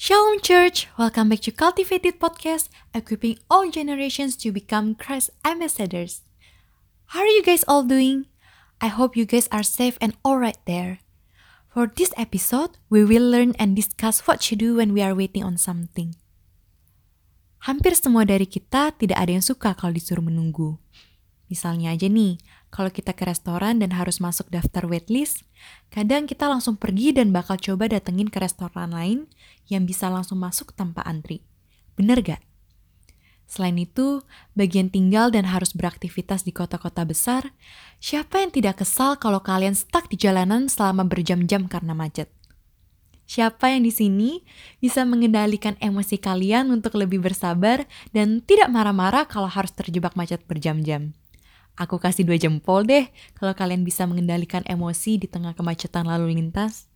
Shalom Church, welcome back to Cultivated Podcast, equipping all generations to become Christ ambassadors. How are you guys all doing? I hope you guys are safe and alright there. For this episode, we will learn and discuss what to do when we are waiting on something. Hampir semua dari kita tidak ada yang suka kalau disuruh menunggu. Misalnya aja nih, kalau kita ke restoran dan harus masuk daftar waitlist, kadang kita langsung pergi dan bakal coba datengin ke restoran lain yang bisa langsung masuk tanpa antri. Bener gak? Selain itu, bagian tinggal dan harus beraktivitas di kota-kota besar, siapa yang tidak kesal kalau kalian stuck di jalanan selama berjam-jam karena macet? Siapa yang di sini bisa mengendalikan emosi kalian untuk lebih bersabar dan tidak marah-marah kalau harus terjebak macet berjam-jam? Aku kasih dua jempol deh kalau kalian bisa mengendalikan emosi di tengah kemacetan lalu lintas.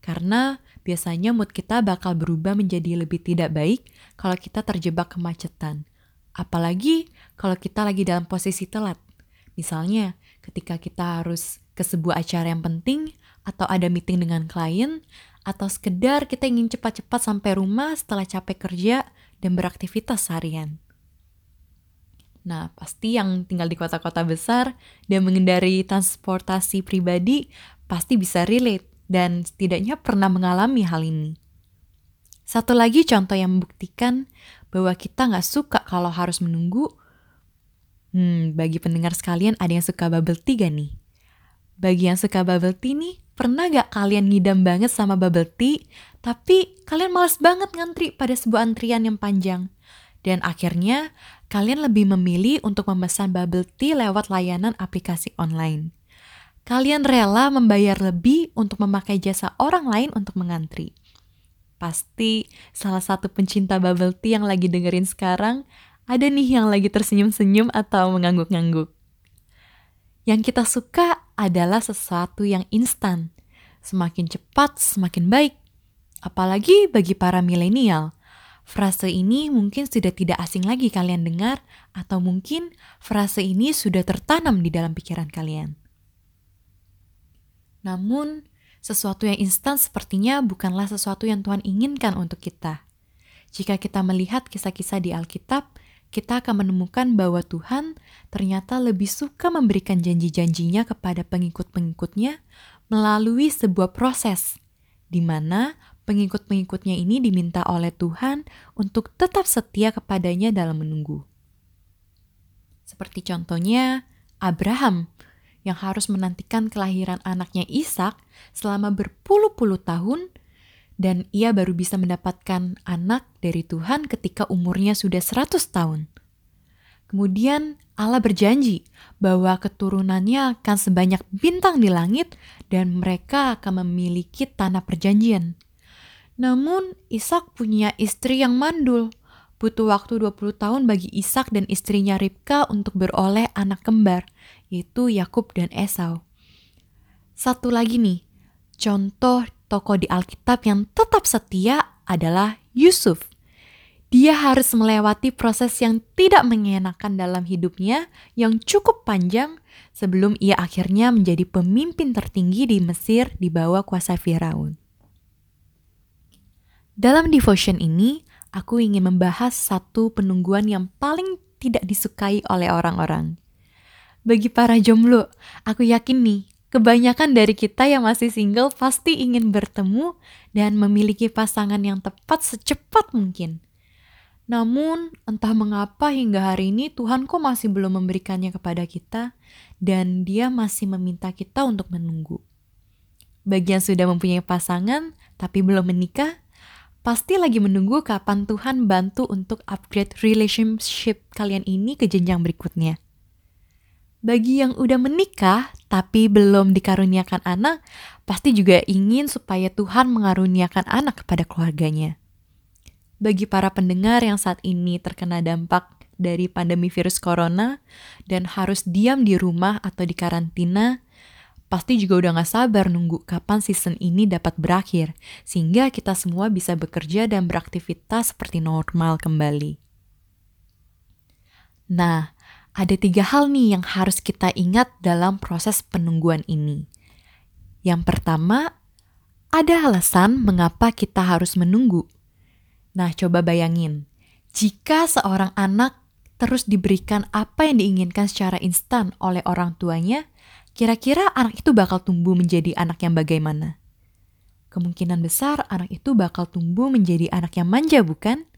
Karena biasanya mood kita bakal berubah menjadi lebih tidak baik kalau kita terjebak kemacetan. Apalagi kalau kita lagi dalam posisi telat. Misalnya, ketika kita harus ke sebuah acara yang penting, atau ada meeting dengan klien, atau sekedar kita ingin cepat-cepat sampai rumah setelah capek kerja dan beraktivitas harian. Nah, pasti yang tinggal di kota-kota besar dan mengendari transportasi pribadi pasti bisa relate dan setidaknya pernah mengalami hal ini. Satu lagi contoh yang membuktikan bahwa kita nggak suka kalau harus menunggu. Hmm, bagi pendengar sekalian ada yang suka bubble tea gak nih? Bagi yang suka bubble tea nih, pernah gak kalian ngidam banget sama bubble tea, tapi kalian males banget ngantri pada sebuah antrian yang panjang? Dan akhirnya, kalian lebih memilih untuk memesan bubble tea lewat layanan aplikasi online. Kalian rela membayar lebih untuk memakai jasa orang lain untuk mengantri. Pasti salah satu pencinta bubble tea yang lagi dengerin sekarang, ada nih yang lagi tersenyum-senyum atau mengangguk-ngangguk. Yang kita suka adalah sesuatu yang instan. Semakin cepat, semakin baik. Apalagi bagi para milenial – Frase ini mungkin sudah tidak asing lagi kalian dengar, atau mungkin frase ini sudah tertanam di dalam pikiran kalian. Namun, sesuatu yang instan sepertinya bukanlah sesuatu yang Tuhan inginkan untuk kita. Jika kita melihat kisah-kisah di Alkitab, kita akan menemukan bahwa Tuhan ternyata lebih suka memberikan janji-janjinya kepada pengikut-pengikutnya melalui sebuah proses, di mana pengikut-pengikutnya ini diminta oleh Tuhan untuk tetap setia kepadanya dalam menunggu. Seperti contohnya Abraham yang harus menantikan kelahiran anaknya Ishak selama berpuluh-puluh tahun dan ia baru bisa mendapatkan anak dari Tuhan ketika umurnya sudah 100 tahun. Kemudian Allah berjanji bahwa keturunannya akan sebanyak bintang di langit dan mereka akan memiliki tanah perjanjian. Namun Ishak punya istri yang mandul. Butuh waktu 20 tahun bagi Ishak dan istrinya Ribka untuk beroleh anak kembar, yaitu Yakub dan Esau. Satu lagi nih, contoh tokoh di Alkitab yang tetap setia adalah Yusuf. Dia harus melewati proses yang tidak mengenakan dalam hidupnya yang cukup panjang sebelum ia akhirnya menjadi pemimpin tertinggi di Mesir di bawah kuasa Firaun. Dalam devotion ini, aku ingin membahas satu penungguan yang paling tidak disukai oleh orang-orang. Bagi para jomblo, aku yakin nih, kebanyakan dari kita yang masih single pasti ingin bertemu dan memiliki pasangan yang tepat secepat mungkin. Namun, entah mengapa hingga hari ini Tuhan kok masih belum memberikannya kepada kita dan dia masih meminta kita untuk menunggu. Bagi yang sudah mempunyai pasangan tapi belum menikah, pasti lagi menunggu kapan Tuhan bantu untuk upgrade relationship kalian ini ke jenjang berikutnya. Bagi yang udah menikah tapi belum dikaruniakan anak, pasti juga ingin supaya Tuhan mengaruniakan anak kepada keluarganya. Bagi para pendengar yang saat ini terkena dampak dari pandemi virus corona dan harus diam di rumah atau di karantina, pasti juga udah gak sabar nunggu kapan season ini dapat berakhir, sehingga kita semua bisa bekerja dan beraktivitas seperti normal kembali. Nah, ada tiga hal nih yang harus kita ingat dalam proses penungguan ini. Yang pertama, ada alasan mengapa kita harus menunggu. Nah, coba bayangin, jika seorang anak terus diberikan apa yang diinginkan secara instan oleh orang tuanya, kira-kira anak itu bakal tumbuh menjadi anak yang bagaimana? Kemungkinan besar anak itu bakal tumbuh menjadi anak yang manja, bukan?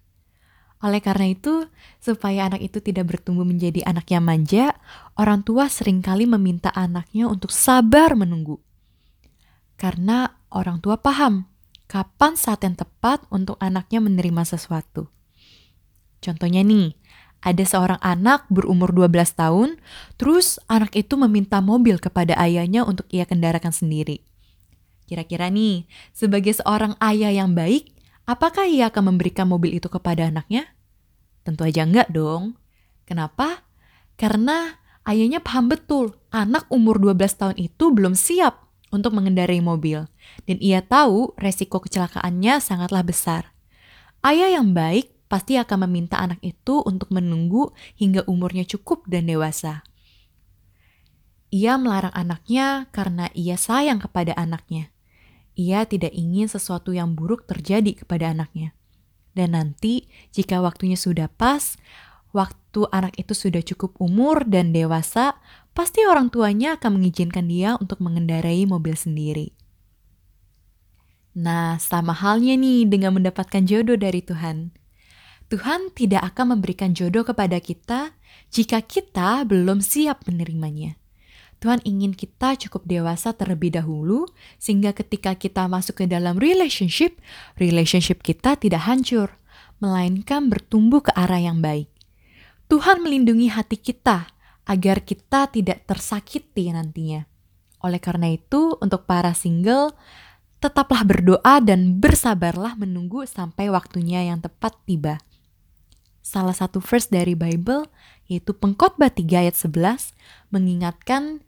Oleh karena itu, supaya anak itu tidak bertumbuh menjadi anak yang manja, orang tua sering kali meminta anaknya untuk sabar menunggu. Karena orang tua paham kapan saat yang tepat untuk anaknya menerima sesuatu. Contohnya nih, ada seorang anak berumur 12 tahun, terus anak itu meminta mobil kepada ayahnya untuk ia kendarakan sendiri. Kira-kira nih, sebagai seorang ayah yang baik, apakah ia akan memberikan mobil itu kepada anaknya? Tentu aja enggak dong. Kenapa? Karena ayahnya paham betul anak umur 12 tahun itu belum siap untuk mengendarai mobil. Dan ia tahu resiko kecelakaannya sangatlah besar. Ayah yang baik pasti akan meminta anak itu untuk menunggu hingga umurnya cukup dan dewasa. Ia melarang anaknya karena ia sayang kepada anaknya. Ia tidak ingin sesuatu yang buruk terjadi kepada anaknya. Dan nanti jika waktunya sudah pas, waktu anak itu sudah cukup umur dan dewasa, pasti orang tuanya akan mengizinkan dia untuk mengendarai mobil sendiri. Nah, sama halnya nih dengan mendapatkan jodoh dari Tuhan. Tuhan tidak akan memberikan jodoh kepada kita jika kita belum siap menerimanya. Tuhan ingin kita cukup dewasa terlebih dahulu, sehingga ketika kita masuk ke dalam relationship, relationship kita tidak hancur, melainkan bertumbuh ke arah yang baik. Tuhan melindungi hati kita agar kita tidak tersakiti nantinya. Oleh karena itu, untuk para single, tetaplah berdoa dan bersabarlah menunggu sampai waktunya yang tepat tiba. Salah satu verse dari Bible, yaitu Pengkhotbah 3 ayat 11, mengingatkan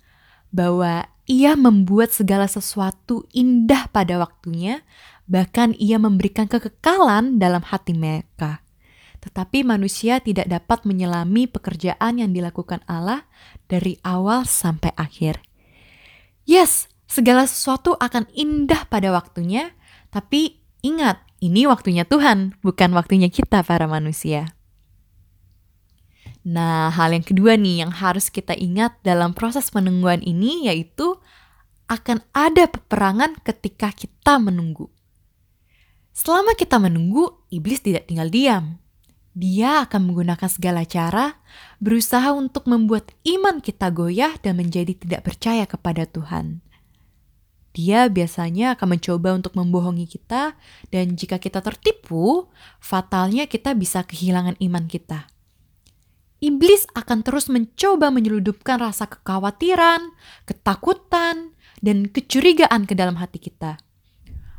bahwa ia membuat segala sesuatu indah pada waktunya, bahkan ia memberikan kekekalan dalam hati mereka. Tetapi manusia tidak dapat menyelami pekerjaan yang dilakukan Allah dari awal sampai akhir. Yes, segala sesuatu akan indah pada waktunya, tapi ingat, ini waktunya Tuhan, bukan waktunya kita para manusia. Nah, hal yang kedua nih yang harus kita ingat dalam proses penungguan ini yaitu akan ada peperangan ketika kita menunggu. Selama kita menunggu, iblis tidak tinggal diam. Dia akan menggunakan segala cara berusaha untuk membuat iman kita goyah dan menjadi tidak percaya kepada Tuhan. Dia biasanya akan mencoba untuk membohongi kita, dan jika kita tertipu, fatalnya kita bisa kehilangan iman kita iblis akan terus mencoba menyeludupkan rasa kekhawatiran, ketakutan, dan kecurigaan ke dalam hati kita.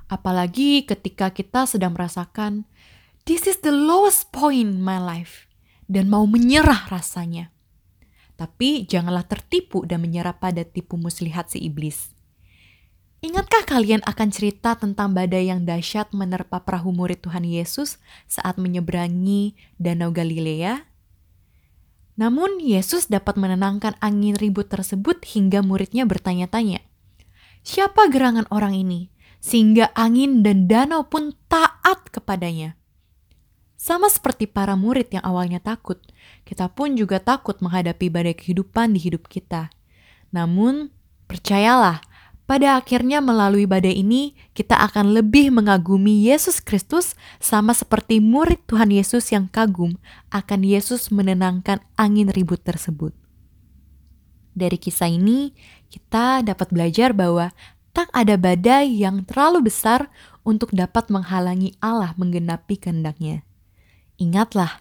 Apalagi ketika kita sedang merasakan, this is the lowest point in my life, dan mau menyerah rasanya. Tapi janganlah tertipu dan menyerah pada tipu muslihat si iblis. Ingatkah kalian akan cerita tentang badai yang dahsyat menerpa perahu murid Tuhan Yesus saat menyeberangi Danau Galilea? Namun Yesus dapat menenangkan angin ribut tersebut hingga muridnya bertanya-tanya, "Siapa gerangan orang ini?" sehingga angin dan danau pun taat kepadanya. Sama seperti para murid yang awalnya takut, kita pun juga takut menghadapi badai kehidupan di hidup kita. Namun, percayalah, pada akhirnya melalui badai ini, kita akan lebih mengagumi Yesus Kristus sama seperti murid Tuhan Yesus yang kagum akan Yesus menenangkan angin ribut tersebut. Dari kisah ini, kita dapat belajar bahwa tak ada badai yang terlalu besar untuk dapat menghalangi Allah menggenapi kehendaknya. Ingatlah,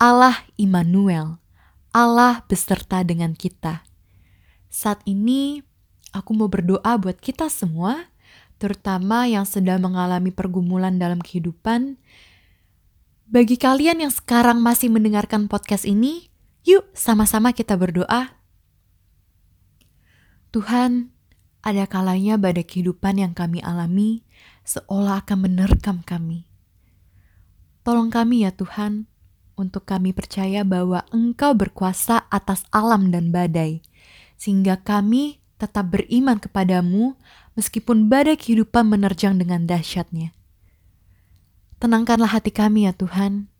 Allah Immanuel, Allah beserta dengan kita. Saat ini, aku mau berdoa buat kita semua, terutama yang sedang mengalami pergumulan dalam kehidupan. Bagi kalian yang sekarang masih mendengarkan podcast ini, yuk sama-sama kita berdoa. Tuhan, ada kalanya badai kehidupan yang kami alami seolah akan menerkam kami. Tolong kami ya Tuhan, untuk kami percaya bahwa Engkau berkuasa atas alam dan badai, sehingga kami tetap beriman kepadamu meskipun badai kehidupan menerjang dengan dahsyatnya. tenangkanlah hati kami ya Tuhan.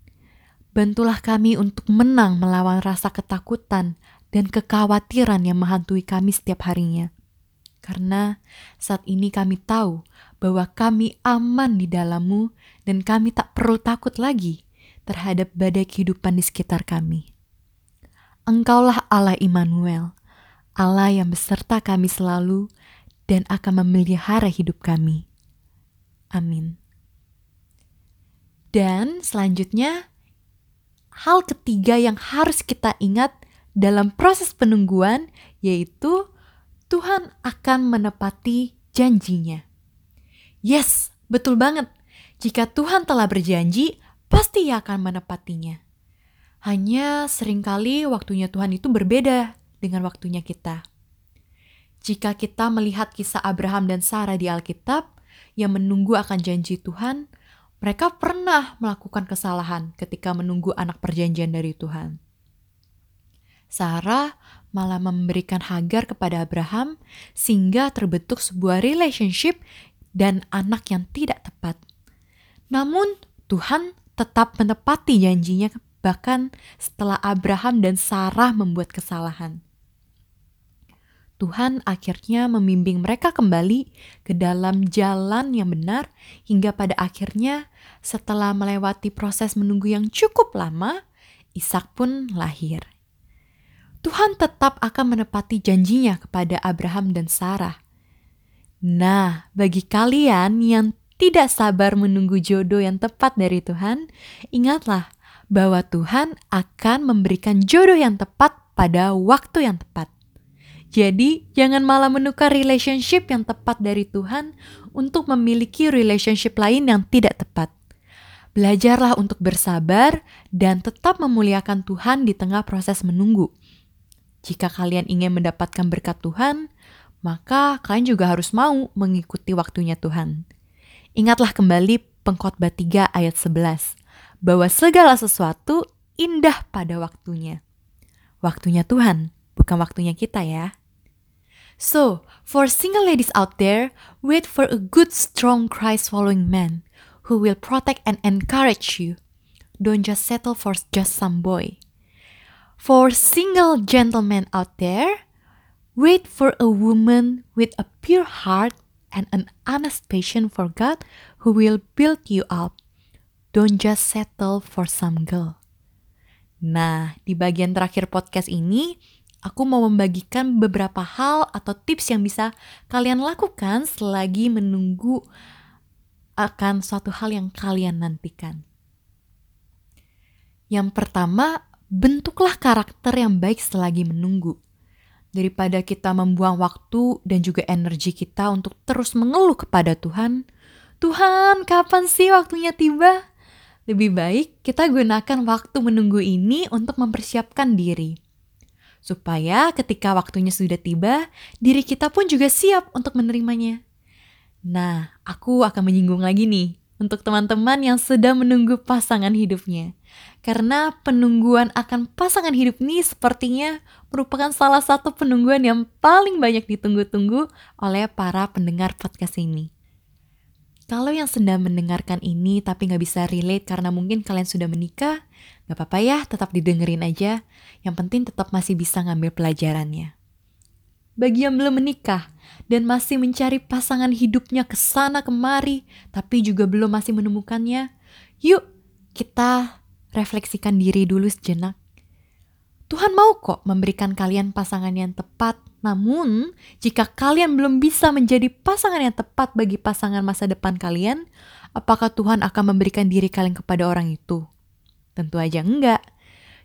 Bantulah kami untuk menang melawan rasa ketakutan dan kekhawatiran yang menghantui kami setiap harinya. Karena saat ini kami tahu bahwa kami aman di dalammu dan kami tak perlu takut lagi terhadap badai kehidupan di sekitar kami. Engkaulah Allah Immanuel, Allah yang beserta kami selalu dan akan memelihara hidup kami. Amin. Dan selanjutnya, hal ketiga yang harus kita ingat dalam proses penungguan yaitu Tuhan akan menepati janjinya. Yes, betul banget. Jika Tuhan telah berjanji, pasti ia akan menepatinya. Hanya sering kali waktunya Tuhan itu berbeda dengan waktunya kita. Jika kita melihat kisah Abraham dan Sarah di Alkitab yang menunggu akan janji Tuhan, mereka pernah melakukan kesalahan ketika menunggu anak perjanjian dari Tuhan. Sarah malah memberikan Hagar kepada Abraham sehingga terbentuk sebuah relationship dan anak yang tidak tepat. Namun Tuhan tetap menepati janjinya bahkan setelah Abraham dan Sarah membuat kesalahan. Tuhan akhirnya membimbing mereka kembali ke dalam jalan yang benar hingga pada akhirnya setelah melewati proses menunggu yang cukup lama, Ishak pun lahir. Tuhan tetap akan menepati janjinya kepada Abraham dan Sarah. Nah, bagi kalian yang tidak sabar menunggu jodoh yang tepat dari Tuhan, ingatlah bahwa Tuhan akan memberikan jodoh yang tepat pada waktu yang tepat. Jadi, jangan malah menukar relationship yang tepat dari Tuhan untuk memiliki relationship lain yang tidak tepat. Belajarlah untuk bersabar dan tetap memuliakan Tuhan di tengah proses menunggu. Jika kalian ingin mendapatkan berkat Tuhan, maka kalian juga harus mau mengikuti waktunya Tuhan. Ingatlah kembali pengkhotbah 3 ayat 11, bahwa segala sesuatu indah pada waktunya. Waktunya Tuhan, bukan waktunya kita ya. So, for single ladies out there, wait for a good, strong, Christ following man who will protect and encourage you. Don't just settle for just some boy. For single gentlemen out there, wait for a woman with a pure heart and an honest passion for God who will build you up. Don't just settle for some girl. Nah, di bagian terakhir podcast ini, aku mau membagikan beberapa hal atau tips yang bisa kalian lakukan selagi menunggu akan suatu hal yang kalian nantikan. Yang pertama, bentuklah karakter yang baik selagi menunggu. Daripada kita membuang waktu dan juga energi kita untuk terus mengeluh kepada Tuhan, Tuhan, kapan sih waktunya tiba? Lebih baik kita gunakan waktu menunggu ini untuk mempersiapkan diri supaya ketika waktunya sudah tiba, diri kita pun juga siap untuk menerimanya. Nah, aku akan menyinggung lagi nih untuk teman-teman yang sedang menunggu pasangan hidupnya. Karena penungguan akan pasangan hidup ini sepertinya merupakan salah satu penungguan yang paling banyak ditunggu-tunggu oleh para pendengar podcast ini. Kalau yang sedang mendengarkan ini tapi nggak bisa relate karena mungkin kalian sudah menikah, nggak apa-apa ya, tetap didengerin aja. Yang penting tetap masih bisa ngambil pelajarannya. Bagi yang belum menikah dan masih mencari pasangan hidupnya ke sana kemari, tapi juga belum masih menemukannya, yuk kita refleksikan diri dulu sejenak. Tuhan mau kok memberikan kalian pasangan yang tepat namun, jika kalian belum bisa menjadi pasangan yang tepat bagi pasangan masa depan kalian, apakah Tuhan akan memberikan diri kalian kepada orang itu? Tentu aja enggak.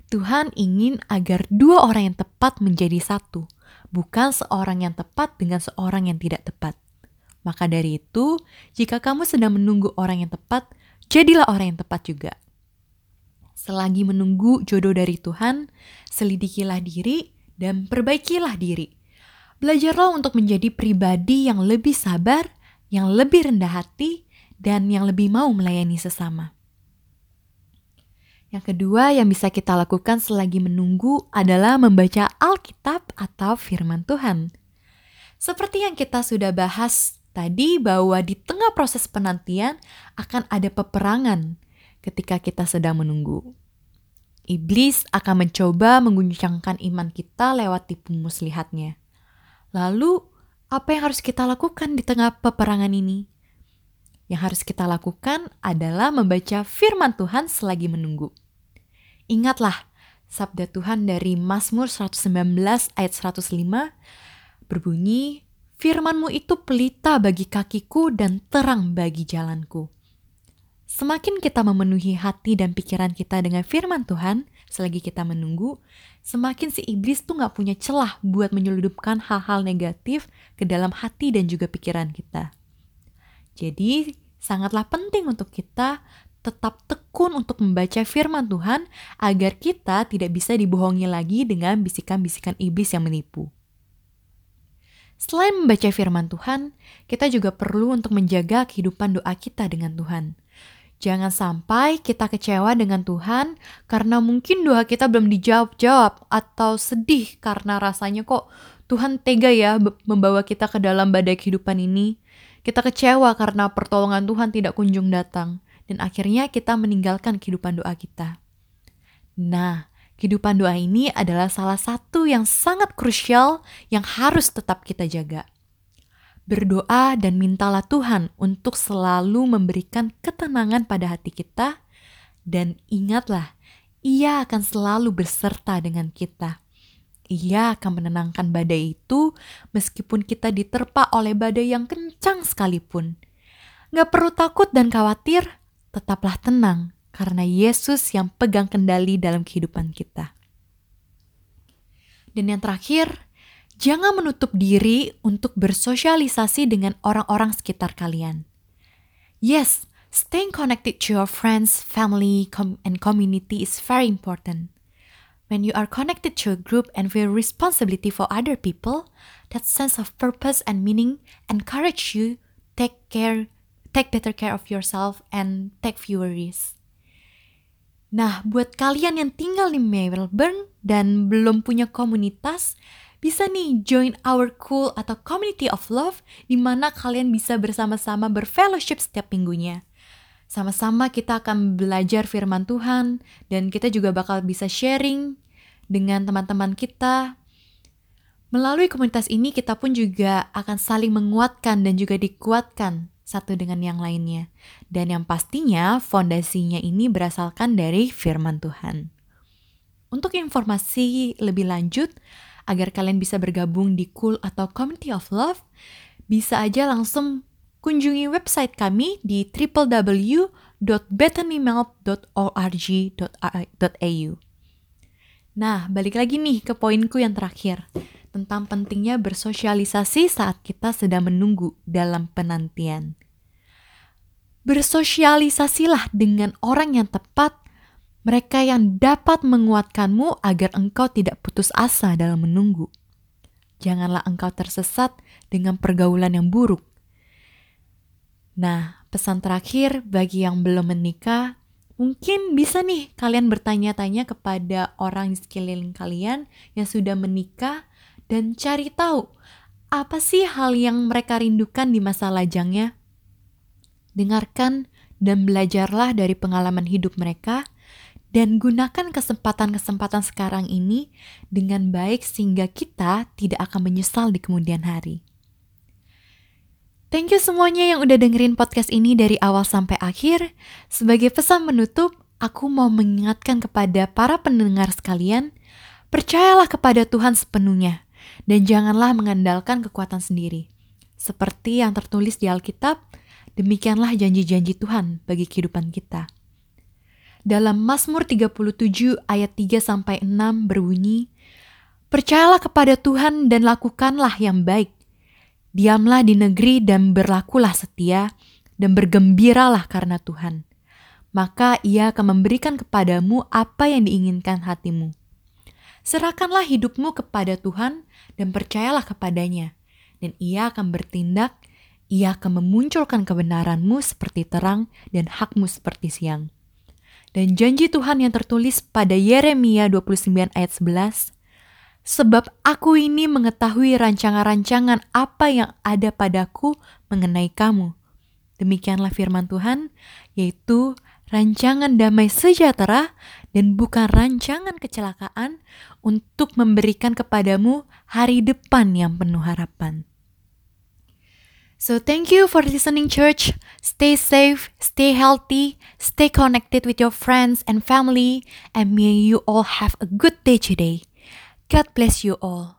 Tuhan ingin agar dua orang yang tepat menjadi satu, bukan seorang yang tepat dengan seorang yang tidak tepat. Maka dari itu, jika kamu sedang menunggu orang yang tepat, jadilah orang yang tepat juga. Selagi menunggu jodoh dari Tuhan, selidikilah diri dan perbaikilah diri Belajarlah untuk menjadi pribadi yang lebih sabar, yang lebih rendah hati, dan yang lebih mau melayani sesama. Yang kedua yang bisa kita lakukan selagi menunggu adalah membaca Alkitab atau firman Tuhan. Seperti yang kita sudah bahas tadi bahwa di tengah proses penantian akan ada peperangan ketika kita sedang menunggu. Iblis akan mencoba mengguncangkan iman kita lewat tipu muslihatnya. Lalu, apa yang harus kita lakukan di tengah peperangan ini? Yang harus kita lakukan adalah membaca firman Tuhan selagi menunggu. Ingatlah, sabda Tuhan dari Mazmur 119 ayat 105 berbunyi, Firmanmu itu pelita bagi kakiku dan terang bagi jalanku. Semakin kita memenuhi hati dan pikiran kita dengan firman Tuhan, selagi kita menunggu, semakin si iblis tuh gak punya celah buat menyeludupkan hal-hal negatif ke dalam hati dan juga pikiran kita. Jadi, sangatlah penting untuk kita tetap tekun untuk membaca firman Tuhan agar kita tidak bisa dibohongi lagi dengan bisikan-bisikan iblis yang menipu. Selain membaca firman Tuhan, kita juga perlu untuk menjaga kehidupan doa kita dengan Tuhan. Jangan sampai kita kecewa dengan Tuhan karena mungkin doa kita belum dijawab-jawab atau sedih karena rasanya kok Tuhan tega ya membawa kita ke dalam badai kehidupan ini. Kita kecewa karena pertolongan Tuhan tidak kunjung datang dan akhirnya kita meninggalkan kehidupan doa kita. Nah, Kehidupan doa ini adalah salah satu yang sangat krusial yang harus tetap kita jaga. Berdoa dan mintalah Tuhan untuk selalu memberikan ketenangan pada hati kita, dan ingatlah, Ia akan selalu berserta dengan kita. Ia akan menenangkan badai itu meskipun kita diterpa oleh badai yang kencang sekalipun. Gak perlu takut dan khawatir, tetaplah tenang karena Yesus yang pegang kendali dalam kehidupan kita. Dan yang terakhir, jangan menutup diri untuk bersosialisasi dengan orang-orang sekitar kalian. Yes, staying connected to your friends, family, and community is very important. When you are connected to a group and feel responsibility for other people, that sense of purpose and meaning encourage you take care, take better care of yourself and take fewer risks. Nah, buat kalian yang tinggal di Melbourne dan belum punya komunitas, bisa nih join our cool atau community of love di mana kalian bisa bersama-sama berfellowship setiap minggunya. Sama-sama kita akan belajar firman Tuhan dan kita juga bakal bisa sharing dengan teman-teman kita. Melalui komunitas ini kita pun juga akan saling menguatkan dan juga dikuatkan satu dengan yang lainnya. Dan yang pastinya fondasinya ini berasalkan dari firman Tuhan. Untuk informasi lebih lanjut, agar kalian bisa bergabung di Cool atau Community of Love, bisa aja langsung kunjungi website kami di www.bethanymelt.org.au. Nah, balik lagi nih ke poinku yang terakhir tentang pentingnya bersosialisasi saat kita sedang menunggu dalam penantian. Bersosialisasilah dengan orang yang tepat, mereka yang dapat menguatkanmu agar engkau tidak putus asa dalam menunggu. Janganlah engkau tersesat dengan pergaulan yang buruk. Nah, pesan terakhir bagi yang belum menikah, mungkin bisa nih kalian bertanya-tanya kepada orang di sekeliling kalian yang sudah menikah dan cari tahu apa sih hal yang mereka rindukan di masa lajangnya dengarkan dan belajarlah dari pengalaman hidup mereka, dan gunakan kesempatan-kesempatan sekarang ini dengan baik sehingga kita tidak akan menyesal di kemudian hari. Thank you semuanya yang udah dengerin podcast ini dari awal sampai akhir. Sebagai pesan menutup, aku mau mengingatkan kepada para pendengar sekalian, percayalah kepada Tuhan sepenuhnya dan janganlah mengandalkan kekuatan sendiri. Seperti yang tertulis di Alkitab, Demikianlah janji-janji Tuhan bagi kehidupan kita. Dalam Mazmur 37 ayat 3 sampai 6 berbunyi, Percayalah kepada Tuhan dan lakukanlah yang baik. Diamlah di negeri dan berlakulah setia dan bergembiralah karena Tuhan. Maka ia akan memberikan kepadamu apa yang diinginkan hatimu. Serahkanlah hidupmu kepada Tuhan dan percayalah kepadanya, dan ia akan bertindak ia akan memunculkan kebenaranmu seperti terang dan hakmu seperti siang. Dan janji Tuhan yang tertulis pada Yeremia 29 ayat 11, Sebab aku ini mengetahui rancangan-rancangan apa yang ada padaku mengenai kamu. Demikianlah firman Tuhan, yaitu rancangan damai sejahtera dan bukan rancangan kecelakaan untuk memberikan kepadamu hari depan yang penuh harapan. So thank you for listening church. Stay safe, stay healthy, stay connected with your friends and family and may you all have a good day today. God bless you all.